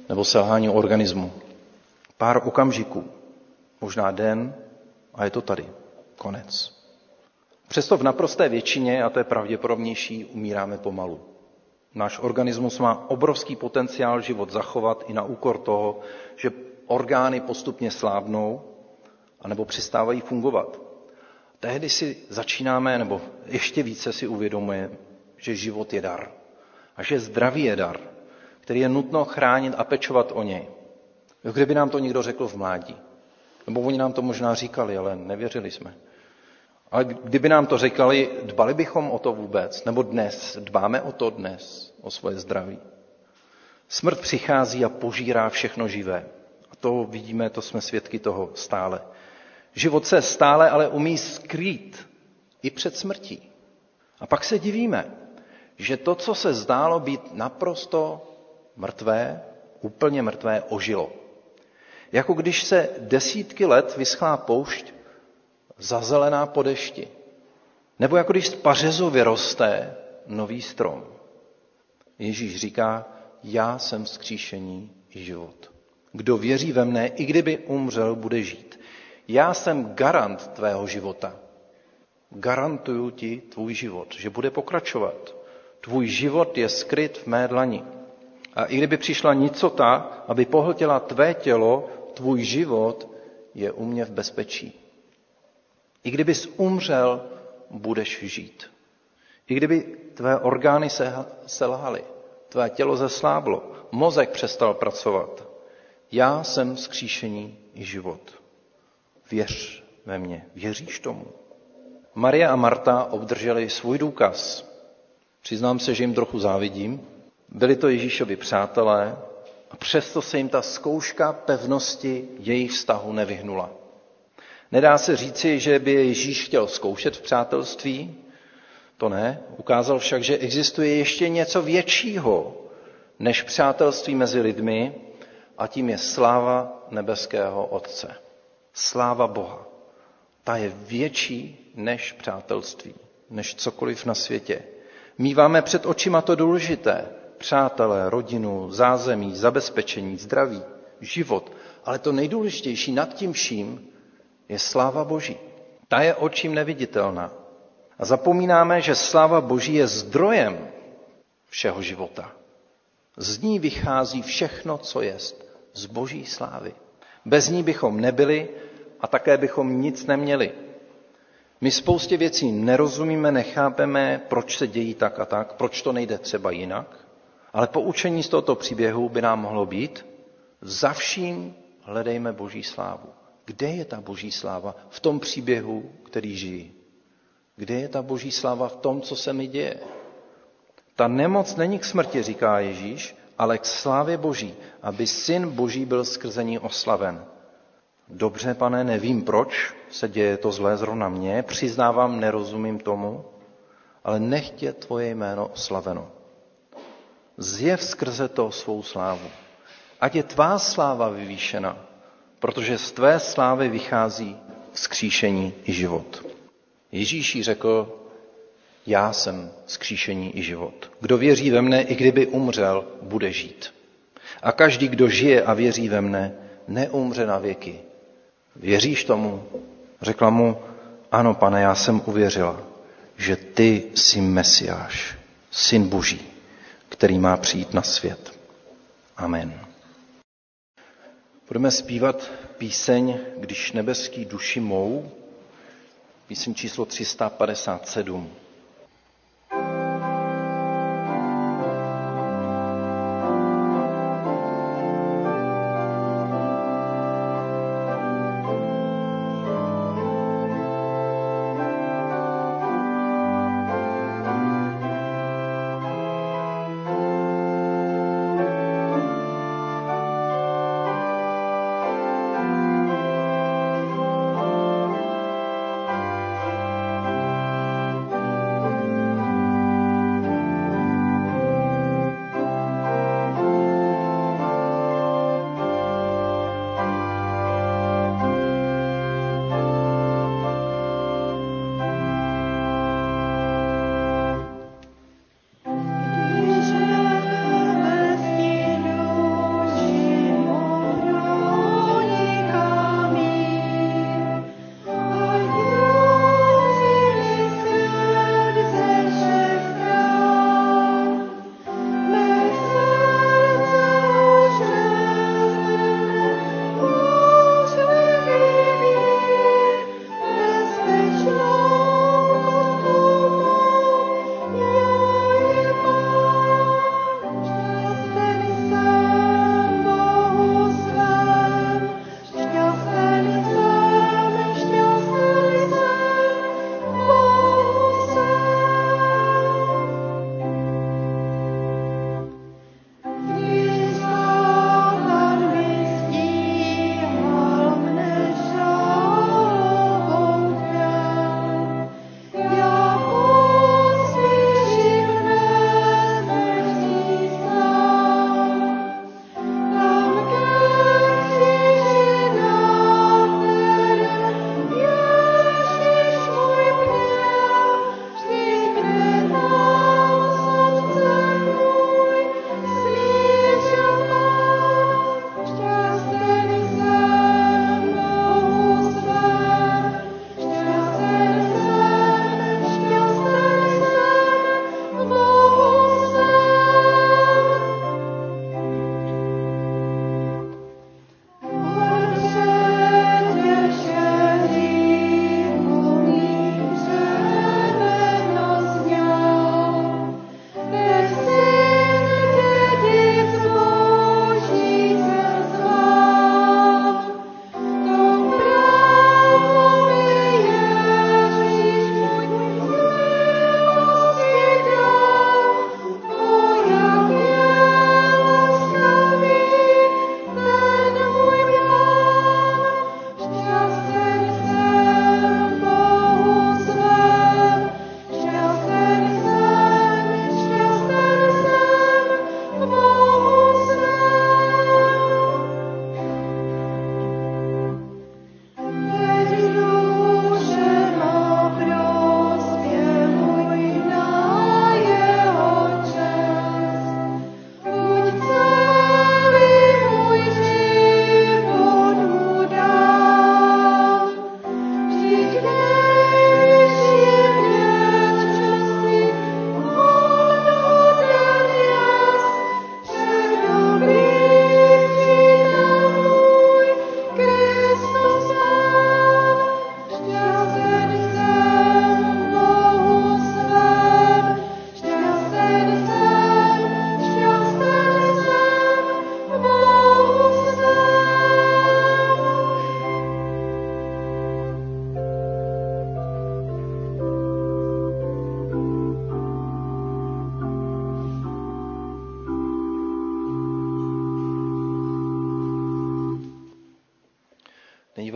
nebo selhání organismu. Pár okamžiků, možná den a je to tady. Konec. Přesto v naprosté většině, a to je pravděpodobnější, umíráme pomalu. Náš organismus má obrovský potenciál život zachovat i na úkor toho, že orgány postupně slábnou anebo přestávají fungovat. Tehdy si začínáme, nebo ještě více si uvědomujeme, že život je dar. A že zdraví je dar, který je nutno chránit a pečovat o něj. Kdyby nám to někdo řekl v mládí. Nebo oni nám to možná říkali, ale nevěřili jsme. Ale kdyby nám to říkali, dbali bychom o to vůbec? Nebo dnes? Dbáme o to dnes, o svoje zdraví? Smrt přichází a požírá všechno živé. A to vidíme, to jsme svědky toho stále. Život se stále ale umí skrýt i před smrtí. A pak se divíme, že to, co se zdálo být naprosto mrtvé, úplně mrtvé, ožilo. Jako když se desítky let vyschlá poušť zazelená po dešti. Nebo jako když z pařezu vyroste nový strom. Ježíš říká, já jsem skříšení i život. Kdo věří ve mne, i kdyby umřel, bude žít. Já jsem garant tvého života. Garantuju ti tvůj život, že bude pokračovat. Tvůj život je skryt v mé dlani. A i kdyby přišla nicota, aby pohltila tvé tělo, tvůj život je u mě v bezpečí. I kdybys umřel, budeš žít. I kdyby tvé orgány selhaly, tvé tělo zesláblo, mozek přestal pracovat, já jsem skříšení i život. Věř ve mě, věříš tomu. Maria a Marta obdrželi svůj důkaz. Přiznám se, že jim trochu závidím. Byli to Ježíšovi přátelé a přesto se jim ta zkouška pevnosti jejich vztahu nevyhnula. Nedá se říci, že by Ježíš chtěl zkoušet v přátelství, to ne. Ukázal však, že existuje ještě něco většího než přátelství mezi lidmi a tím je sláva nebeského Otce. Sláva Boha. Ta je větší než přátelství, než cokoliv na světě. Míváme před očima to důležité. Přátelé, rodinu, zázemí, zabezpečení, zdraví, život. Ale to nejdůležitější nad tím vším je sláva Boží. Ta je očím neviditelná. A zapomínáme, že sláva Boží je zdrojem všeho života. Z ní vychází všechno, co jest. Z Boží slávy. Bez ní bychom nebyli a také bychom nic neměli. My spoustě věcí nerozumíme, nechápeme, proč se dějí tak a tak, proč to nejde třeba jinak, ale poučení z tohoto příběhu by nám mohlo být, za vším hledejme Boží slávu. Kde je ta boží sláva? V tom příběhu, který žijí. Kde je ta boží sláva v tom, co se mi děje? Ta nemoc není k smrti, říká Ježíš, ale k slávě boží, aby syn boží byl skrze ní oslaven. Dobře, pane, nevím, proč se děje to zlé zrovna mně, přiznávám, nerozumím tomu, ale nechtě tvoje jméno oslaveno. Zjev skrze to svou slávu. Ať je tvá sláva vyvýšena, protože z tvé slávy vychází vzkříšení i život. Ježíš řekl, já jsem vzkříšení i život. Kdo věří ve mne, i kdyby umřel, bude žít. A každý, kdo žije a věří ve mne, neumře na věky. Věříš tomu? Řekla mu, ano, pane, já jsem uvěřila, že ty jsi Mesiáš, syn Boží, který má přijít na svět. Amen. Budeme zpívat píseň Když nebeský duši mou, píseň číslo 357.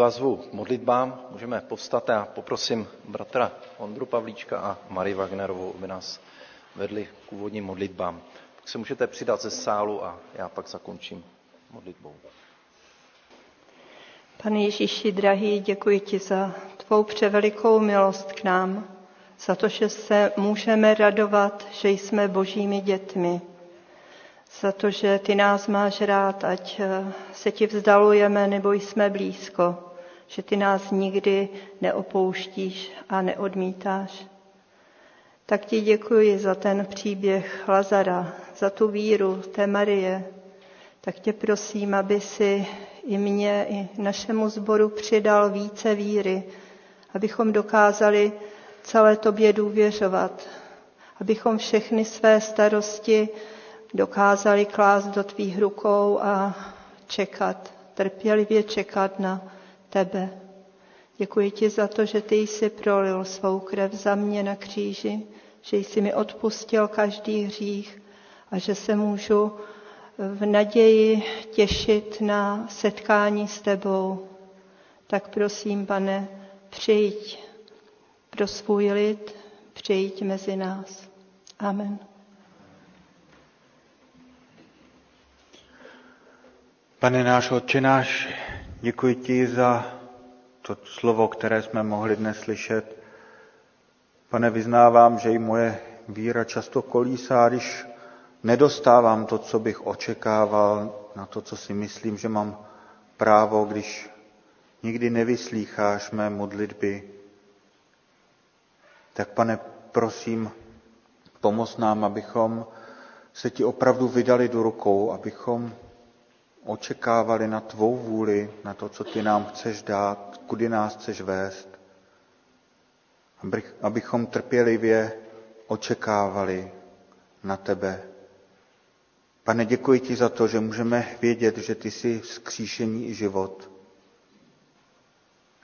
vás zvu k modlitbám, můžeme povstat a poprosím bratra Ondru Pavlíčka a Marii Wagnerovou, aby nás vedli k úvodním modlitbám. Tak se můžete přidat ze sálu a já pak zakončím modlitbou. Pane Ježíši, drahý, děkuji ti za tvou převelikou milost k nám, za to, že se můžeme radovat, že jsme božími dětmi, za to, že ty nás máš rád, ať eh, se ti vzdalujeme nebo jsme blízko, že ty nás nikdy neopouštíš a neodmítáš. Tak ti děkuji za ten příběh Lazara, za tu víru té Marie. Tak tě prosím, aby si i mě, i našemu sboru přidal více víry, abychom dokázali celé tobě důvěřovat, abychom všechny své starosti dokázali klást do tvých rukou a čekat, trpělivě čekat na tebe. Děkuji ti za to, že ty jsi prolil svou krev za mě na kříži, že jsi mi odpustil každý hřích a že se můžu v naději těšit na setkání s tebou. Tak prosím, pane, přijď pro svůj lid, přijď mezi nás. Amen. Pane náš Otče náš, děkuji ti za to slovo, které jsme mohli dnes slyšet. Pane, vyznávám, že i moje víra často kolísá, když nedostávám to, co bych očekával, na to, co si myslím, že mám právo, když nikdy nevyslýcháš mé modlitby. Tak pane, prosím, pomoz nám, abychom se ti opravdu vydali do rukou, abychom očekávali na tvou vůli, na to, co ty nám chceš dát, kudy nás chceš vést, abychom trpělivě očekávali na tebe. Pane, děkuji ti za to, že můžeme vědět, že ty jsi vzkříšení i život,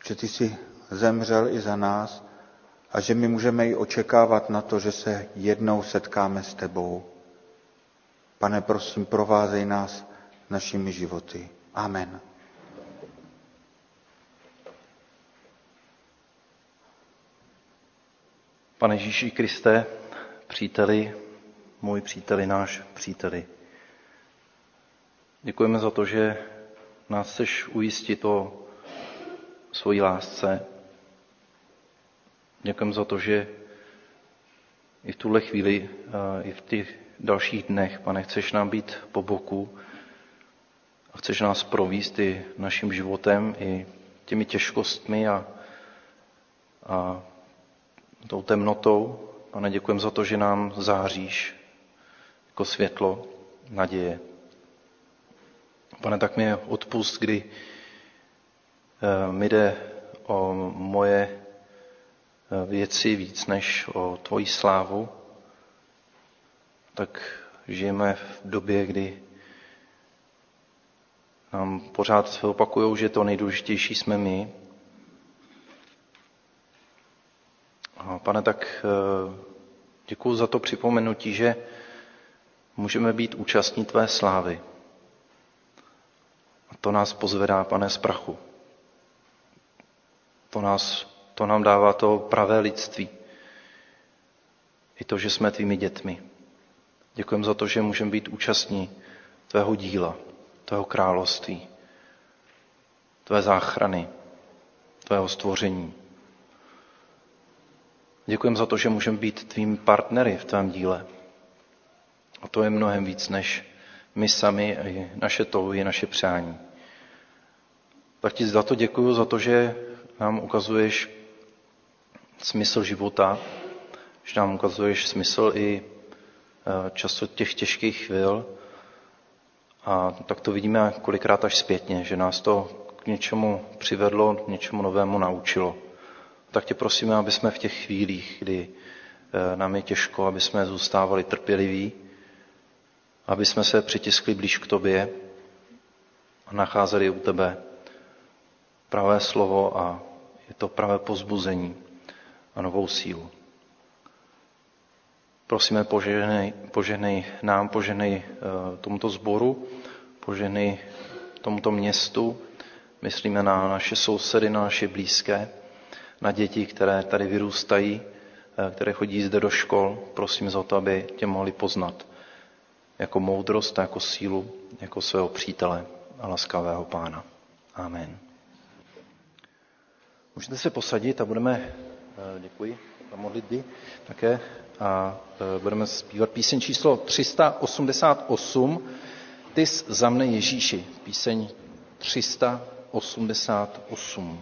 že ty jsi zemřel i za nás a že my můžeme i očekávat na to, že se jednou setkáme s tebou. Pane, prosím, provázej nás našimi životy. Amen. Pane Ježíši Kriste, příteli, můj příteli, náš příteli. Děkujeme za to, že nás chceš ujistit o svojí lásce. Děkujeme za to, že i v tuhle chvíli, i v těch dalších dnech, pane, chceš nám být po boku a chceš nás províst i naším životem, i těmi těžkostmi a, a tou temnotou. Pane, děkujeme za to, že nám záříš jako světlo naděje. Pane, tak mi odpust, kdy eh, mi jde o moje eh, věci víc než o tvoji slávu, tak žijeme v době, kdy nám pořád opakují, že to nejdůležitější jsme my. A pane, tak eh, děkuji za to připomenutí, že můžeme být účastní tvé slávy. A to nás pozvedá, pane, z prachu. To, nás, to nám dává to pravé lidství. I to, že jsme tvými dětmi. Děkujeme za to, že můžeme být účastní tvého díla, tvého království, tvé záchrany, tvého stvoření. Děkujeme za to, že můžeme být tvými partnery v tvém díle. A to je mnohem víc než my sami, naše touhy, naše přání. Tak ti za to děkuji, za to, že nám ukazuješ smysl života, že nám ukazuješ smysl i eh, často těch těžkých chvil. A tak to vidíme kolikrát až zpětně, že nás to k něčemu přivedlo, k něčemu novému naučilo. Tak tě prosíme, aby jsme v těch chvílích, kdy eh, nám je těžko, aby jsme zůstávali trpěliví, aby jsme se přitiskli blíž k tobě a nacházeli u tebe pravé slovo a je to pravé pozbuzení a novou sílu. Prosíme, požehnej, požehnej nám, požehnej uh, tomuto sboru, požehnej tomuto městu, myslíme na naše sousedy, na naše blízké, na děti, které tady vyrůstají, eh, které chodí zde do škol. Prosím za to, aby tě mohli poznat jako moudrost, jako sílu, jako svého přítele a laskavého pána. Amen. Můžete se posadit a budeme, eh, děkuji za modlitby také, a eh, budeme zpívat píseň číslo 388, Ty za mne Ježíši, píseň 388.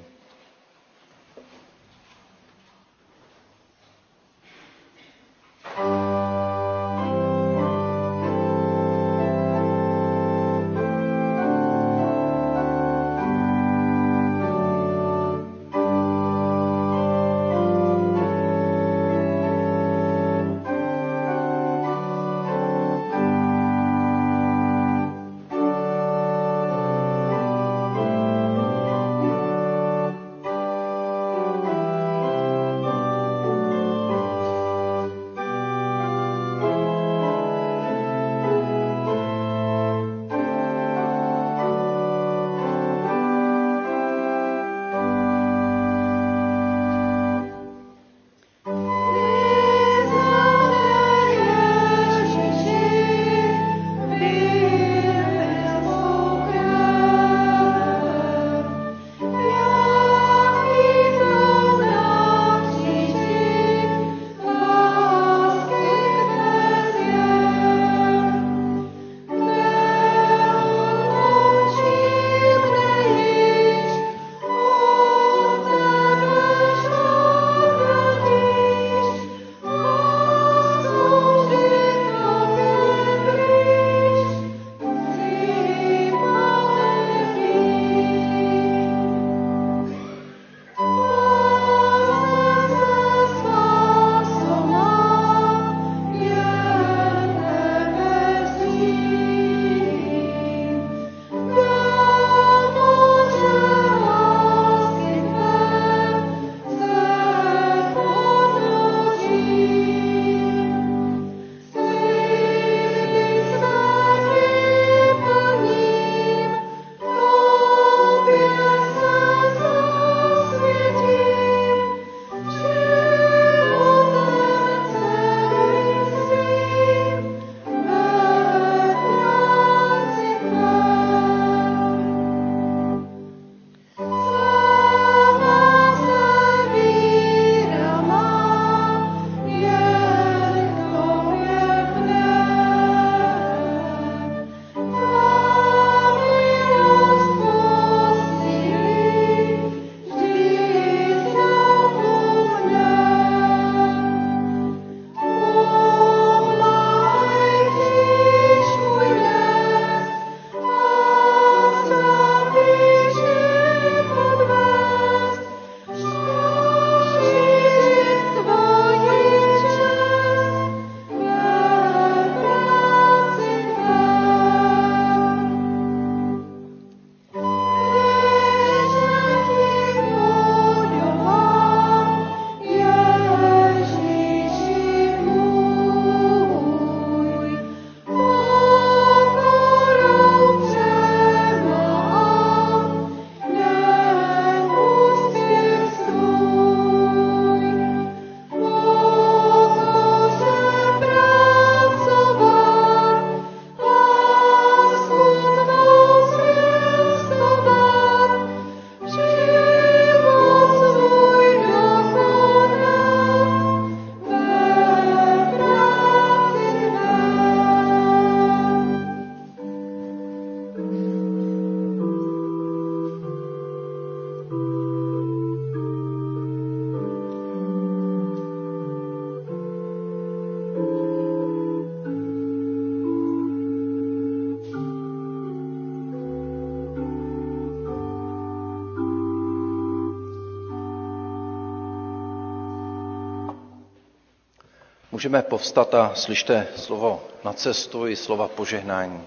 Můžeme povstat a slyšte slovo na cestu i slova požehnání.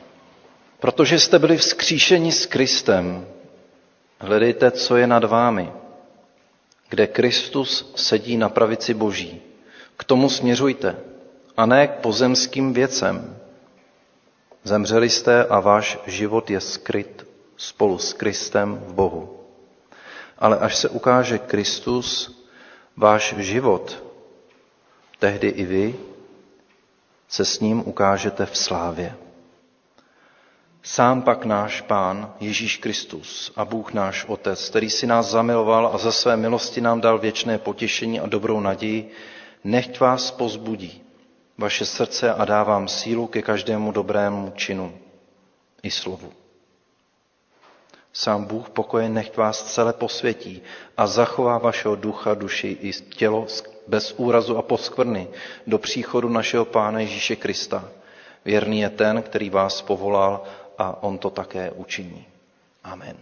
Protože jste byli vzkříšeni s Kristem, hledejte, co je nad vámi, kde Kristus sedí na pravici Boží. K tomu směřujte, a ne k pozemským věcem. Zemřeli jste a váš život je skryt spolu s Kristem v Bohu. Ale až se ukáže Kristus, váš život, tehdy i vy se s ním ukážete v slávě. Sám pak náš Pán Ježíš Kristus a Bůh náš Otec, který si nás zamiloval a za své milosti nám dal věčné potěšení a dobrou naději, nechť vás pozbudí vaše srdce a dávám sílu ke každému dobrému činu i slovu. Sám Bůh pokoje nechť vás celé posvětí a zachová vašeho ducha, duši i tělo bez úrazu a poskvrny do příchodu našeho Pána Ježíše Krista. Věrný je ten, který vás povolal a on to také učiní. Amen.